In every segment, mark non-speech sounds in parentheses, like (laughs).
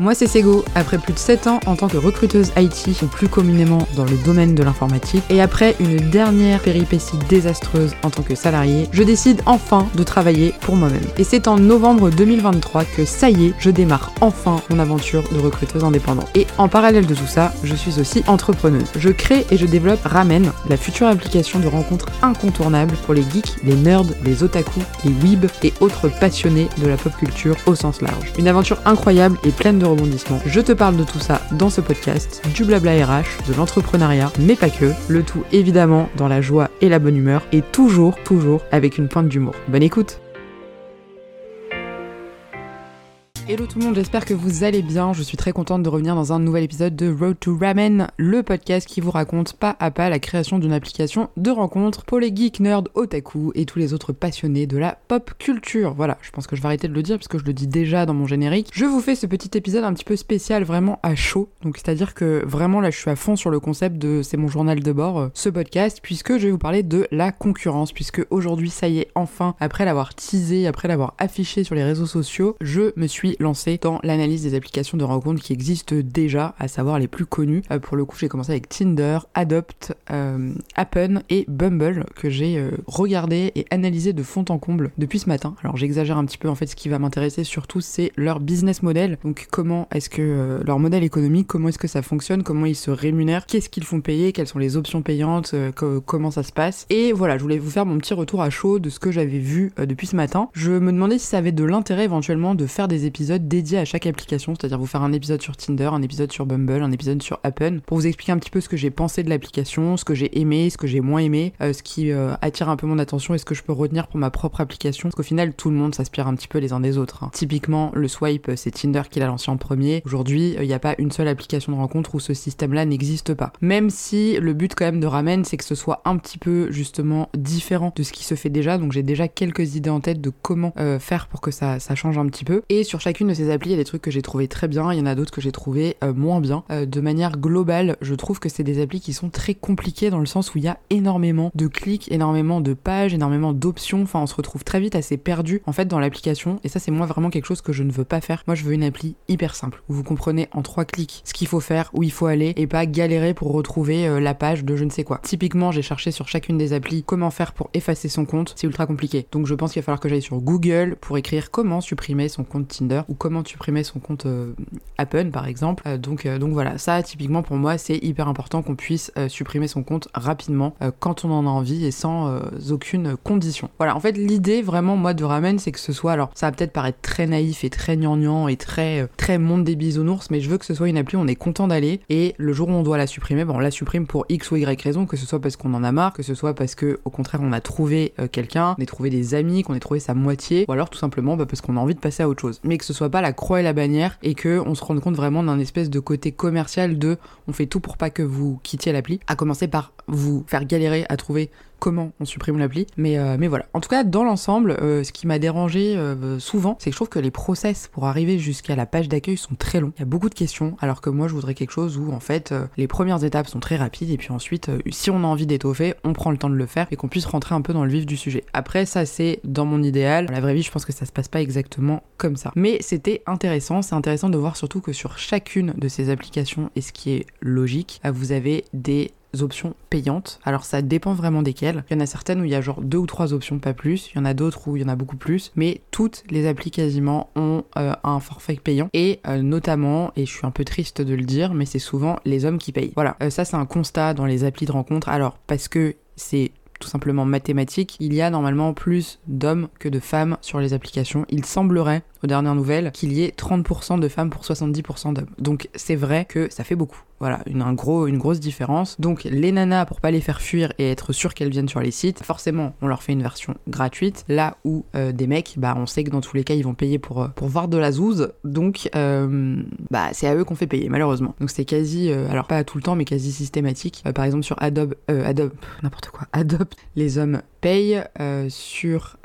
Moi c'est Sego, après plus de 7 ans en tant que recruteuse IT, plus communément dans le domaine de l'informatique, et après une dernière péripétie désastreuse en tant que salarié, je décide enfin de travailler pour moi-même. Et c'est en novembre 2023 que ça y est, je démarre enfin mon aventure de recruteuse indépendante. Et en parallèle de tout ça, je suis aussi entrepreneuse. Je crée et je développe Ramen, la future application de rencontre incontournable pour les geeks, les nerds, les otaku, les weebs et autres passionnés de la pop culture au sens large. Une aventure incroyable et pleine de Je te parle de tout ça dans ce podcast, du blabla RH, de l'entrepreneuriat, mais pas que. Le tout évidemment dans la joie et la bonne humeur et toujours, toujours avec une pointe d'humour. Bonne écoute Hello tout le monde, j'espère que vous allez bien. Je suis très contente de revenir dans un nouvel épisode de Road to Ramen, le podcast qui vous raconte pas à pas la création d'une application de rencontre pour les geeks, nerds, otaku et tous les autres passionnés de la pop culture. Voilà, je pense que je vais arrêter de le dire parce que je le dis déjà dans mon générique. Je vous fais ce petit épisode un petit peu spécial, vraiment à chaud. Donc c'est-à-dire que vraiment là je suis à fond sur le concept de c'est mon journal de bord, euh, ce podcast, puisque je vais vous parler de la concurrence, puisque aujourd'hui ça y est, enfin, après l'avoir teasé, après l'avoir affiché sur les réseaux sociaux, je me suis lancé dans l'analyse des applications de rencontres qui existent déjà, à savoir les plus connues. Euh, pour le coup, j'ai commencé avec Tinder, Adopt, euh, Appen et Bumble que j'ai euh, regardé et analysé de fond en comble depuis ce matin. Alors j'exagère un petit peu en fait ce qui va m'intéresser surtout c'est leur business model. Donc comment est-ce que leur modèle économique, comment est-ce que ça fonctionne, comment ils se rémunèrent, qu'est-ce qu'ils font payer, quelles sont les options payantes, comment ça se passe. Et voilà, je voulais vous faire mon petit retour à chaud de ce que j'avais vu depuis ce matin. Je me demandais si ça avait de l'intérêt éventuellement de faire des épisodes dédié à chaque application, c'est-à-dire vous faire un épisode sur Tinder, un épisode sur Bumble, un épisode sur Appen, pour vous expliquer un petit peu ce que j'ai pensé de l'application, ce que j'ai aimé, ce que j'ai moins aimé, euh, ce qui euh, attire un peu mon attention et ce que je peux retenir pour ma propre application. Parce qu'au final, tout le monde s'aspire un petit peu les uns des autres. Hein. Typiquement, le swipe, euh, c'est Tinder qui l'a lancé en premier. Aujourd'hui, il n'y a pas une seule application de rencontre où ce système-là n'existe pas. Même si le but quand même de Ramen, c'est que ce soit un petit peu justement différent de ce qui se fait déjà. Donc j'ai déjà quelques idées en tête de comment faire pour que ça, change un petit peu. Et sur chacune de ces applis, il y a des trucs que j'ai trouvé très bien, il y en a d'autres que j'ai trouvé euh, moins bien. Euh, de manière globale, je trouve que c'est des applis qui sont très compliquées dans le sens où il y a énormément de clics, énormément de pages, énormément d'options. Enfin, on se retrouve très vite assez perdu en fait dans l'application. Et ça, c'est moi vraiment quelque chose que je ne veux pas faire. Moi, je veux une appli hyper simple où vous comprenez en trois clics ce qu'il faut faire, où il faut aller et pas galérer pour retrouver euh, la page de je ne sais quoi. Typiquement, j'ai cherché sur chacune des applis comment faire pour effacer son compte. C'est ultra compliqué. Donc, je pense qu'il va falloir que j'aille sur Google pour écrire comment supprimer son compte Tinder ou comment supprimer son compte euh, Apple par exemple. Euh, donc, euh, donc voilà, ça typiquement pour moi c'est hyper important qu'on puisse supprimer son compte rapidement quand on en a envie et sans aucune condition. Voilà, en fait l'idée vraiment moi de Ramen c'est que ce soit, alors ça va peut-être paraître très naïf et très gnangnan et très très monde des bisounours, mais je veux que ce soit une appli où on est content d'aller et le jour où on doit la supprimer, bon on la supprime pour X ou Y raison, que ce soit parce qu'on en a marre, que ce soit parce que au contraire on a trouvé quelqu'un, on a trouvé des amis, qu'on ait trouvé sa moitié, ou alors tout simplement bah, parce qu'on a envie de passer à autre chose. Mais que ce soit pas la croix et la bannière et que on se rende compte vraiment d'un espèce de côté commercial de on fait tout pour pas que vous quittiez l'appli, à commencer par vous faire galérer à trouver comment on supprime l'appli. Mais, euh, mais voilà. En tout cas, dans l'ensemble, euh, ce qui m'a dérangé euh, souvent, c'est que je trouve que les process pour arriver jusqu'à la page d'accueil sont très longs. Il y a beaucoup de questions, alors que moi, je voudrais quelque chose où, en fait, les premières étapes sont très rapides, et puis ensuite, si on a envie d'étoffer, on prend le temps de le faire, et qu'on puisse rentrer un peu dans le vif du sujet. Après, ça, c'est dans mon idéal. La vraie vie, je pense que ça se passe pas exactement comme ça. Mais c'était intéressant. C'est intéressant de voir surtout que sur chacune de ces applications, et ce qui est logique, vous avez des options payantes. Alors ça dépend vraiment desquelles. Il y en a certaines où il y a genre deux ou trois options, pas plus. Il y en a d'autres où il y en a beaucoup plus. Mais toutes les applis quasiment ont euh, un forfait payant. Et euh, notamment, et je suis un peu triste de le dire, mais c'est souvent les hommes qui payent. Voilà, euh, ça c'est un constat dans les applis de rencontre. Alors parce que c'est tout simplement mathématique, il y a normalement plus d'hommes que de femmes sur les applications. Il semblerait, aux dernières nouvelles, qu'il y ait 30% de femmes pour 70% d'hommes. Donc c'est vrai que ça fait beaucoup. Voilà, une, un gros, une grosse différence. Donc les nanas, pour pas les faire fuir et être sûr qu'elles viennent sur les sites, forcément, on leur fait une version gratuite. Là où euh, des mecs, bah on sait que dans tous les cas, ils vont payer pour, euh, pour voir de la zouze. Donc, euh, bah c'est à eux qu'on fait payer, malheureusement. Donc c'est quasi, alors pas tout le temps, mais quasi systématique. par exemple sur Adobe, Adobe, (laughs) n'importe quoi, Adobe, les hommes payent sur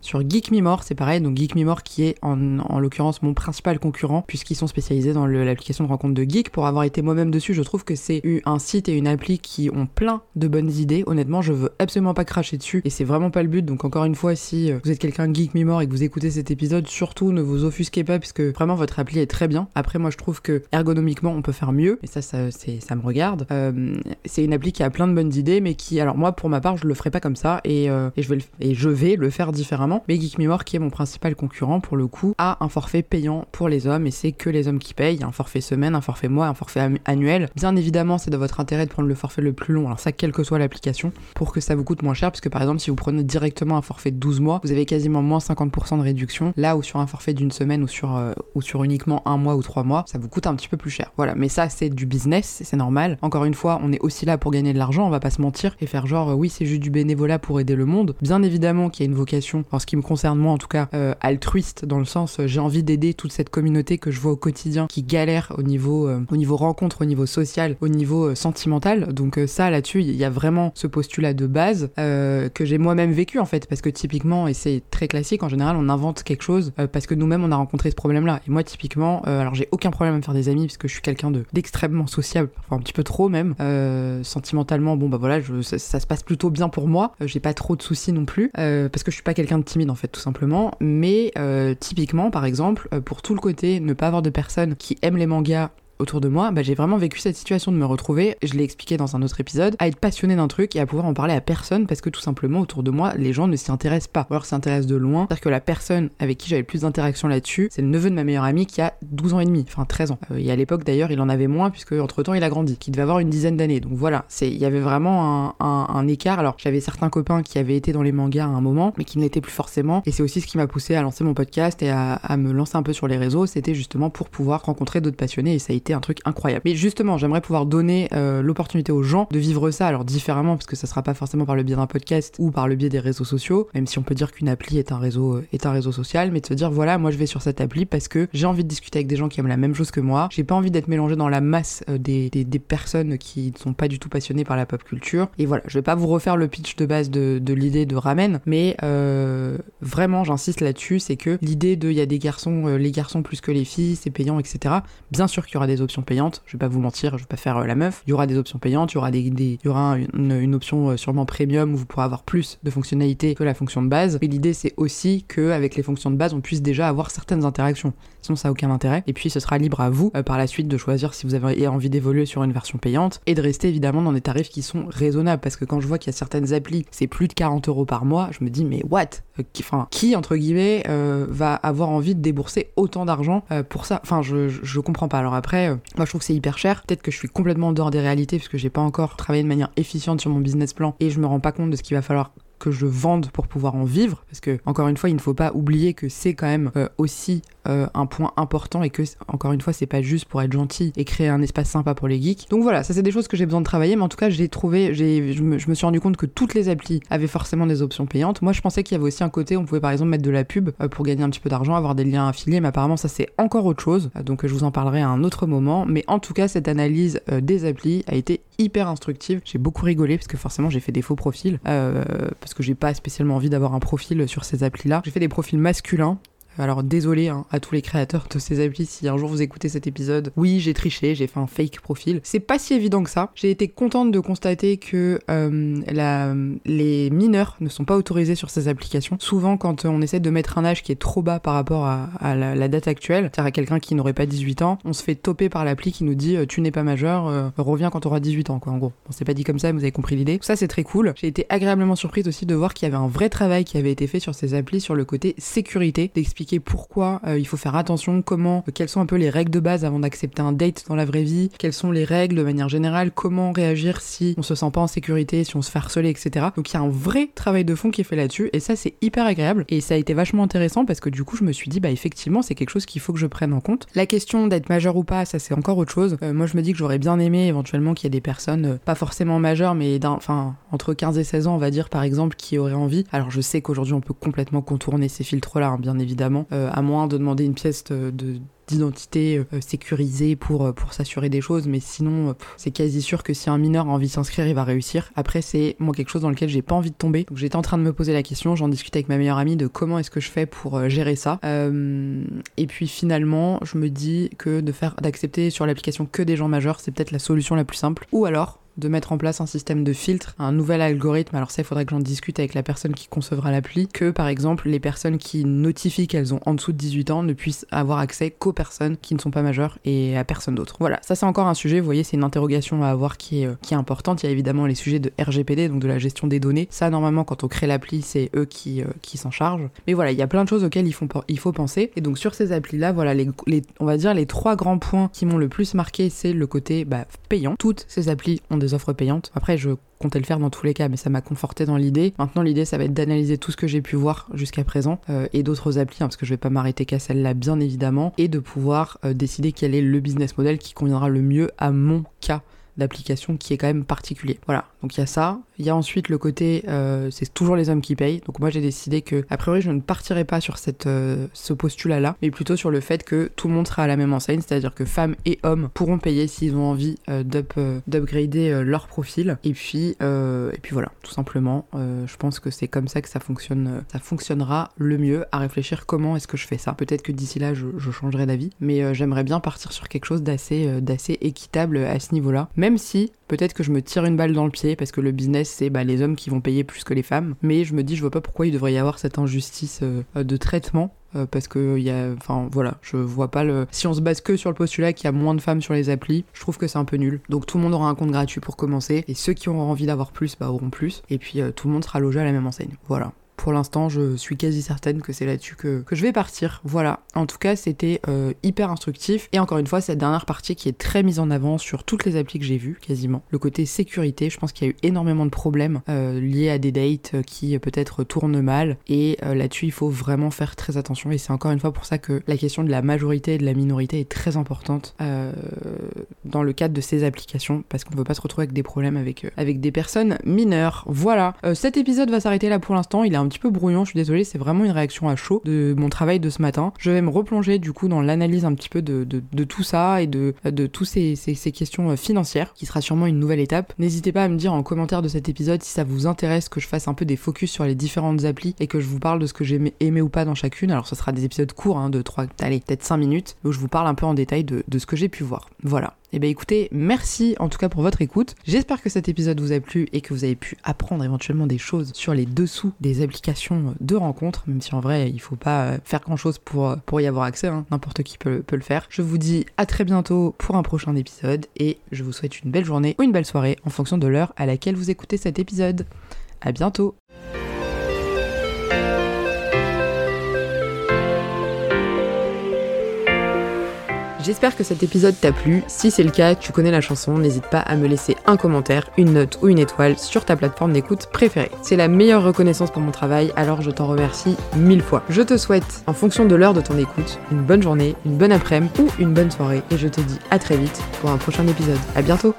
sur Geek c'est pareil. Donc Geek Me More qui est en, en l'occurrence mon principal concurrent puisqu'ils sont spécialisés dans l'application de rencontre de geek. Pour avoir été moi-même dessus, je trouve que c'est un site et une appli qui ont plein de bonnes idées. Honnêtement, je veux absolument pas cracher dessus et c'est vraiment pas le but. Donc encore une fois, si vous êtes quelqu'un de Geek et que vous écoutez cet épisode, surtout ne vous offusquez pas puisque vraiment votre appli est très bien. Après, moi je trouve que ergonomiquement on peut faire mieux, et ça, ça, ça me regarde. Euh, c'est une appli qui a plein de bonnes idées, mais qui, alors moi pour ma part, je le ferai pas comme ça et, euh, et je, vais le, et je vais le faire différemment. Mais Geek qui est mon principal concurrent pour le coup, a un forfait payant pour les hommes et c'est que les hommes qui payent. Il y a un forfait semaine, un forfait mois, un forfait annuel. Bien évidemment, c'est de votre intérêt de prendre le forfait le plus long, alors ça, quelle que soit l'application, pour que ça vous coûte moins cher, parce que par exemple, si vous prenez directement un forfait de 12 mois, vous avez quasiment moins 50% de réduction. Là où sur un forfait d'une semaine ou sur, euh, ou sur uniquement un mois ou trois mois, ça vous coûte un petit peu plus cher. Voilà, mais ça, c'est du business, c'est normal. Encore une fois, on est aussi là pour gagner de l'argent, on va pas se mentir et faire genre, euh, oui, c'est juste du bénévolat pour aider le monde. Bien évidemment qu'il y a une vocation, en ce qui me concerne moi en tout cas, euh, altruiste, dans le sens, j'ai envie d'aider toute cette communauté que je vois au quotidien qui galère au niveau, au niveau rencontre, au niveau social, au niveau sentimental. Donc ça, là-dessus, il y a vraiment ce postulat de base que j'ai moi-même vécu en fait, parce que typiquement, et c'est très classique, en général, on invente quelque chose parce que nous-mêmes, on a rencontré ce problème-là. Et moi, typiquement, alors j'ai aucun problème à me faire des amis, puisque je suis quelqu'un d'extrêmement sociable, enfin un petit peu trop même. Euh, sentimentalement, bon bah voilà, je, ça, se passe plutôt bien pour moi. Euh, j'ai pas trop de soucis non plus, euh, parce que je suis pas quelqu'un de timide en fait, tout simplement. Mais typiquement, par exemple, pour tout le côté ne pas avoir de personnes qui aiment les mangas autour de moi, bah, j'ai vraiment vécu cette situation de me retrouver, je l'ai expliqué dans un autre épisode, à être passionné d'un truc et à pouvoir en parler à personne parce que tout simplement autour de moi, les gens ne s'y intéressent pas. Ou alors s'intéressent de loin. C'est-à-dire que la personne avec qui j'avais le plus d'interaction là-dessus, c'est le neveu de ma meilleure amie qui a 12 ans et demi, enfin 13 ans. Euh, et à l'époque d'ailleurs, il en avait moins puisque entre temps il a grandi, qui devait avoir une dizaine d'années. Donc voilà, il y avait vraiment un, écart. Alors j'avais certains copains qui avaient été dans les mangas à un moment, mais qui ne l'étaient plus forcément. Et c'est aussi ce qui m'a poussé à lancer mon podcast et à, à me lancer un peu sur les réseaux. C'était justement pour pouvoir rencontrer d'autres passionnés et ça a été un truc incroyable. Mais justement, j'aimerais pouvoir donner euh, l'opportunité aux gens de vivre ça, alors différemment, parce que ça sera pas forcément par le biais d'un podcast ou par le biais des réseaux sociaux, même si on peut dire qu'une appli est un réseau euh, est un réseau social, mais de se dire voilà, moi je vais sur cette appli parce que j'ai envie de discuter avec des gens qui aiment la même chose que moi. J'ai pas envie d'être mélangé dans la masse euh, des, des, personnes qui ne sont pas du tout passionnées par la pop culture. Et voilà, je vais pas vous refaire le pitch de base de, de l'idée de Ramen, mais vraiment j'insiste là-dessus, c'est que l'idée de il y a des garçons, les garçons plus que les filles, c'est payant, etc. Bien sûr qu'il y aura des options payantes. Je vais pas vous mentir, je vais pas faire euh, la meuf. Il y aura des options payantes, il y aura des, y aura une, option euh, sûrement premium où vous pourrez avoir plus de fonctionnalités que la fonction de base. Et l'idée c'est aussi que avec les fonctions de base, on puisse déjà avoir certaines interactions. Sinon ça a aucun intérêt. Et puis ce sera libre à vous euh, par la suite de choisir si vous avez envie d'évoluer sur une version payante et de rester évidemment dans des tarifs qui sont raisonnables. Parce que quand je vois qu'il y a certaines applis, c'est plus de 40 euros par mois, je me dis mais what? Enfin, qui entre guillemets va avoir envie de débourser autant d'argent pour ça? Enfin, je, je, comprends pas. Alors après, moi je trouve que c'est hyper cher. Peut-être que je suis complètement en dehors des réalités puisque j'ai pas encore travaillé de manière efficiente sur mon business plan et je me rends pas compte de ce qu'il va falloir que je vende pour pouvoir en vivre parce que encore une fois il ne faut pas oublier que c'est quand même euh, aussi euh, un point important et que encore une fois c'est pas juste pour être gentil et créer un espace sympa pour les geeks. Donc voilà, ça c'est des choses que j'ai besoin de travailler, mais en tout cas j'ai trouvé, j'ai, je, me, suis rendu compte que toutes les applis avaient forcément des options payantes. Moi je pensais qu'il y avait aussi un côté, on pouvait par exemple mettre de la pub euh, pour gagner un petit peu d'argent, avoir des liens affiliés, mais apparemment ça c'est encore autre chose. Donc je vous en parlerai à un autre moment. Mais en tout cas cette analyse des applis a été hyper instructive. J'ai beaucoup rigolé parce que forcément j'ai fait des faux profils parce que j'ai pas spécialement envie d'avoir un profil sur ces applis là. J'ai fait des profils masculins alors désolé hein, à tous les créateurs de ces applis si un jour vous écoutez cet épisode. Oui, j'ai triché, j'ai fait un fake profil. C'est pas si évident que ça. J'ai été contente de constater que euh, les mineurs ne sont pas autorisés sur ces applications. Souvent, quand on essaie de mettre un âge qui est trop bas par rapport à, la, date actuelle, c'est-à-dire à quelqu'un qui n'aurait pas 18 ans, on se fait toper par l'appli qui nous dit euh, tu n'es pas majeur, euh, reviens quand tu auras 18 ans, quoi. En gros, on s'est pas dit comme ça, mais vous avez compris l'idée. Ça, c'est très cool. J'ai été agréablement surprise aussi de voir qu'il y avait un vrai travail qui avait été fait sur ces applis sur le côté sécurité, d'expliquer pourquoi euh, il faut faire attention, comment, euh, quelles sont un peu les règles de base avant d'accepter un date dans la vraie vie, quelles sont les règles de manière générale, comment réagir si on se sent pas en sécurité, si on se fait harceler, etc. Donc il y a un vrai travail de fond qui est fait là-dessus et ça c'est hyper agréable et ça a été vachement intéressant parce que du coup je me suis dit bah effectivement c'est quelque chose qu'il faut que je prenne en compte. La question d'être majeur ou pas, ça c'est encore autre chose. Euh, moi je me dis que j'aurais bien aimé éventuellement qu'il y ait des personnes pas forcément majeures mais enfin entre 15 et 16 ans on va dire par exemple qui auraient envie. Alors je sais qu'aujourd'hui on peut complètement contourner ces filtres là hein, bien évidemment euh, à moins de demander une pièce de, d'identité sécurisée pour, pour s'assurer des choses, mais sinon, c'est quasi sûr que si un mineur a envie de s'inscrire, il va réussir. Après, c'est moi quelque chose dans lequel j'ai pas envie de tomber. Donc j'étais en train de me poser la question, j'en discute avec ma meilleure amie de comment est-ce que je fais pour gérer ça. et puis finalement, je me dis que de faire d'accepter sur l'application que des gens majeurs, c'est peut-être la solution la plus simple. Ou alors, de mettre en place un système de filtre, un nouvel algorithme. Alors ça, il faudrait que j'en discute avec la personne qui concevra l'appli, que par exemple les personnes qui notifient qu'elles ont en dessous de 18 ans ne puissent avoir accès qu'aux personnes qui ne sont pas majeures et à personne d'autre. Voilà, ça c'est encore un sujet, vous voyez, c'est une interrogation à avoir qui est, euh, importante. Il y a évidemment les sujets de RGPD, donc de la gestion des données. Ça, normalement, quand on crée l'appli, c'est eux qui, euh, s'en chargent. Mais voilà, il y a plein de choses auxquelles il faut, penser. Et donc sur ces applis-là, voilà, les, on va dire les trois grands points qui m'ont le plus marqué, c'est le côté bah, payant. Toutes ces applis ont des offres payantes. Après, je comptais le faire dans tous les cas, mais ça m'a conforté dans l'idée. Maintenant, l'idée, ça va être d'analyser tout ce que j'ai pu voir jusqu'à présent euh, et d'autres applis, hein, parce que je vais pas m'arrêter qu'à celle-là, bien évidemment, et de pouvoir euh, décider quel est le business model qui conviendra le mieux à mon cas d'application qui est quand même particulier. Voilà, donc il y a ça. Il y a ensuite le côté, euh, c'est toujours les hommes qui payent. Donc moi j'ai décidé que, a priori, je ne partirai pas sur cette, euh, ce postulat-là, mais plutôt sur le fait que tout le monde sera à la même enseigne, c'est-à-dire que femmes et hommes pourront payer s'ils ont envie euh, d'upgrader leur profil. Et puis, et puis voilà, tout simplement. je pense que c'est comme ça que ça fonctionne, ça fonctionnera le mieux. À réfléchir comment est-ce que je fais ça. Peut-être que d'ici là, je, je changerai d'avis, mais j'aimerais bien partir sur quelque chose d'assez, d'assez équitable à ce niveau-là. Même si peut-être que je me tire une balle dans le pied parce que le business c'est bah, les hommes qui vont payer plus que les femmes. Mais je me dis je vois pas pourquoi il devrait y avoir cette injustice euh, de traitement. Euh, parce que il y a enfin voilà je vois pas le si on se base que sur le postulat qu'il y a moins de femmes sur les applis je trouve que c'est un peu nul donc tout le monde aura un compte gratuit pour commencer et ceux qui auront envie d'avoir plus bah auront plus et puis euh, tout le monde sera logé à la même enseigne voilà pour l'instant, je suis quasi certaine que c'est là-dessus que, je vais partir. Voilà. En tout cas, c'était euh, hyper instructif. Et encore une fois, cette dernière partie qui est très mise en avant sur toutes les applis que j'ai vues, quasiment. Le côté sécurité, je pense qu'il y a eu énormément de problèmes euh, liés à des dates euh, qui peut-être tournent mal. Et là-dessus, il faut vraiment faire très attention. Et c'est encore une fois pour ça que la question de la majorité et de la minorité est très importante dans le cadre de ces applications. Parce qu'on ne veut pas se retrouver avec des problèmes avec, avec des personnes mineures. Voilà. cet épisode va s'arrêter là pour l'instant. Il est un petit peu brouillon, je suis désolée, c'est vraiment une réaction à chaud de mon travail de ce matin. Je vais me replonger du coup dans l'analyse un petit peu de, de, tout ça et de, de tous ces, ces, questions euh, financières, qui sera sûrement une nouvelle étape. N'hésitez pas à me dire en commentaire de cet épisode si ça vous intéresse que je fasse un peu des focus sur les différentes applis et que je vous parle de ce que j'ai aimé ou pas dans chacune. Alors ce sera des épisodes courts, hein, de 3, allez, peut-être 5 minutes, où je vous parle un peu en détail de, de ce que j'ai pu voir. Voilà. Eh bien écoutez, merci en tout cas pour votre écoute. J'espère que cet épisode vous a plu et que vous avez pu apprendre éventuellement des choses sur les dessous des applications de rencontres, même si en vrai il faut pas euh, faire grand chose pour, euh, pour y avoir accès, hein. n'importe qui peut, peut le faire. Je vous dis à très bientôt pour un prochain épisode et je vous souhaite une belle journée ou une belle soirée en fonction de l'heure à laquelle vous écoutez cet épisode. À bientôt J'espère que cet épisode t'a plu. Si c'est le cas, tu connais la chanson, n'hésite pas à me laisser un commentaire, une note ou une étoile sur ta plateforme d'écoute préférée. C'est la meilleure reconnaissance pour mon travail, alors je t'en remercie mille fois. Je te souhaite, en fonction de l'heure de ton écoute, une bonne journée, une bonne après-midi ou une bonne soirée et je te dis à très vite pour un prochain épisode. À bientôt